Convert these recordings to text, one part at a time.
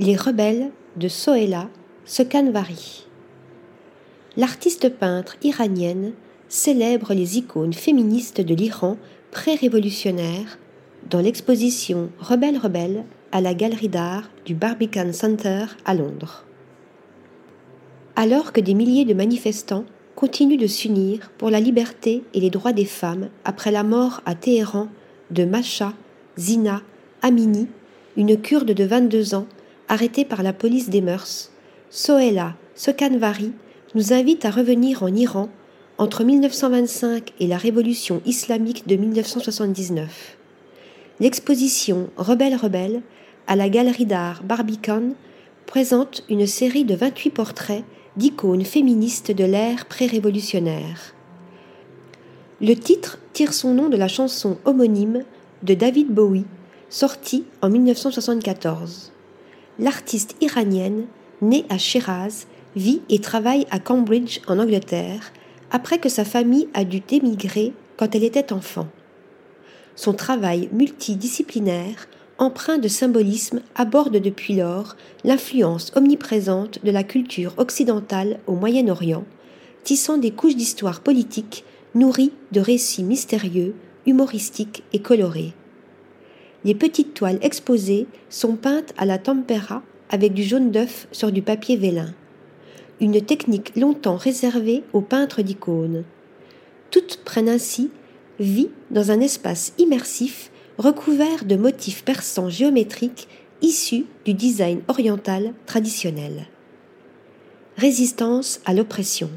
Les rebelles de Sohéla Sekanvari. L'artiste peintre iranienne célèbre les icônes féministes de l'Iran pré-révolutionnaire dans l'exposition Rebelle Rebelle à la galerie d'art du Barbican Center à Londres. Alors que des milliers de manifestants continuent de s'unir pour la liberté et les droits des femmes après la mort à Téhéran de Masha Zina Amini, une kurde de 22 ans arrêtée par la police des mœurs, Sohéla Sokanvari nous invite à revenir en Iran entre 1925 et la révolution islamique de 1979. L'exposition Rebelle Rebelle à la galerie d'art Barbican présente une série de 28 portraits d'icônes féministes de l'ère pré-révolutionnaire. Le titre tire son nom de la chanson homonyme de David Bowie, sortie en 1974. L'artiste iranienne, née à Shiraz, vit et travaille à Cambridge en Angleterre après que sa famille a dû émigrer quand elle était enfant. Son travail multidisciplinaire, empreint de symbolisme, aborde depuis lors l'influence omniprésente de la culture occidentale au Moyen-Orient, tissant des couches d'histoire politique nourries de récits mystérieux, humoristiques et colorés. Les petites toiles exposées sont peintes à la tempera avec du jaune d'œuf sur du papier vélin une technique longtemps réservée aux peintres d'icônes. Toutes prennent ainsi vie dans un espace immersif recouvert de motifs persans géométriques issus du design oriental traditionnel. Résistance à l'oppression.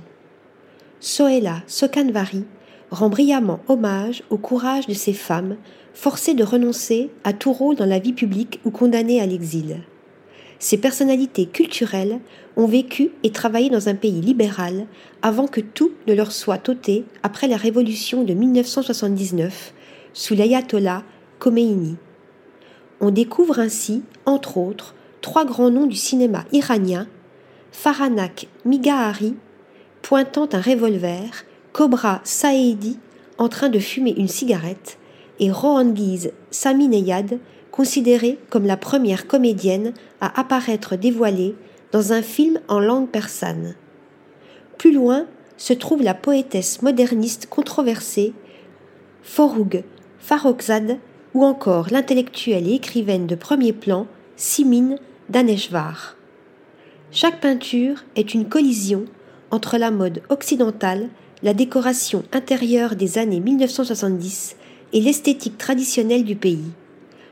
Sohéla Sokanvari rend brillamment hommage au courage de ces femmes forcées de renoncer à tout rôle dans la vie publique ou condamnées à l'exil. Ces personnalités culturelles ont vécu et travaillé dans un pays libéral avant que tout ne leur soit ôté après la révolution de 1979 sous l'ayatollah Khomeini. On découvre ainsi, entre autres, trois grands noms du cinéma iranien Faranak Migahari, pointant un revolver, Cobra Saedi, en train de fumer une cigarette, et Rohangiz Samineyad, considérée comme la première comédienne à apparaître dévoilée dans un film en langue persane. Plus loin se trouve la poétesse moderniste controversée Forough Farrokhzad ou encore l'intellectuelle et écrivaine de premier plan Simin Daneshvar. Chaque peinture est une collision entre la mode occidentale, la décoration intérieure des années 1970 et l'esthétique traditionnelle du pays.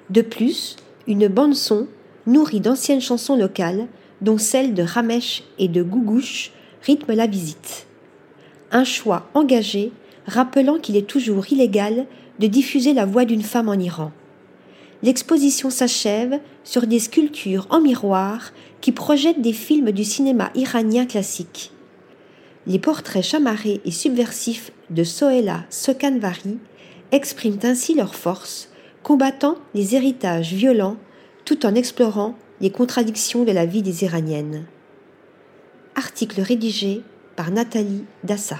De plus, une bande-son nourrie d'anciennes chansons locales, dont celles de Ramesh et de Gougouche, rythme la visite. Un choix engagé rappelant qu'il est toujours illégal de diffuser la voix d'une femme en Iran. L'exposition s'achève sur des sculptures en miroir qui projettent des films du cinéma iranien classique. Les portraits chamarrés et subversifs de Sohéla Sokanvari expriment ainsi leur force combattant les héritages violents tout en explorant les contradictions de la vie des Iraniennes. Article rédigé par Nathalie Dassa.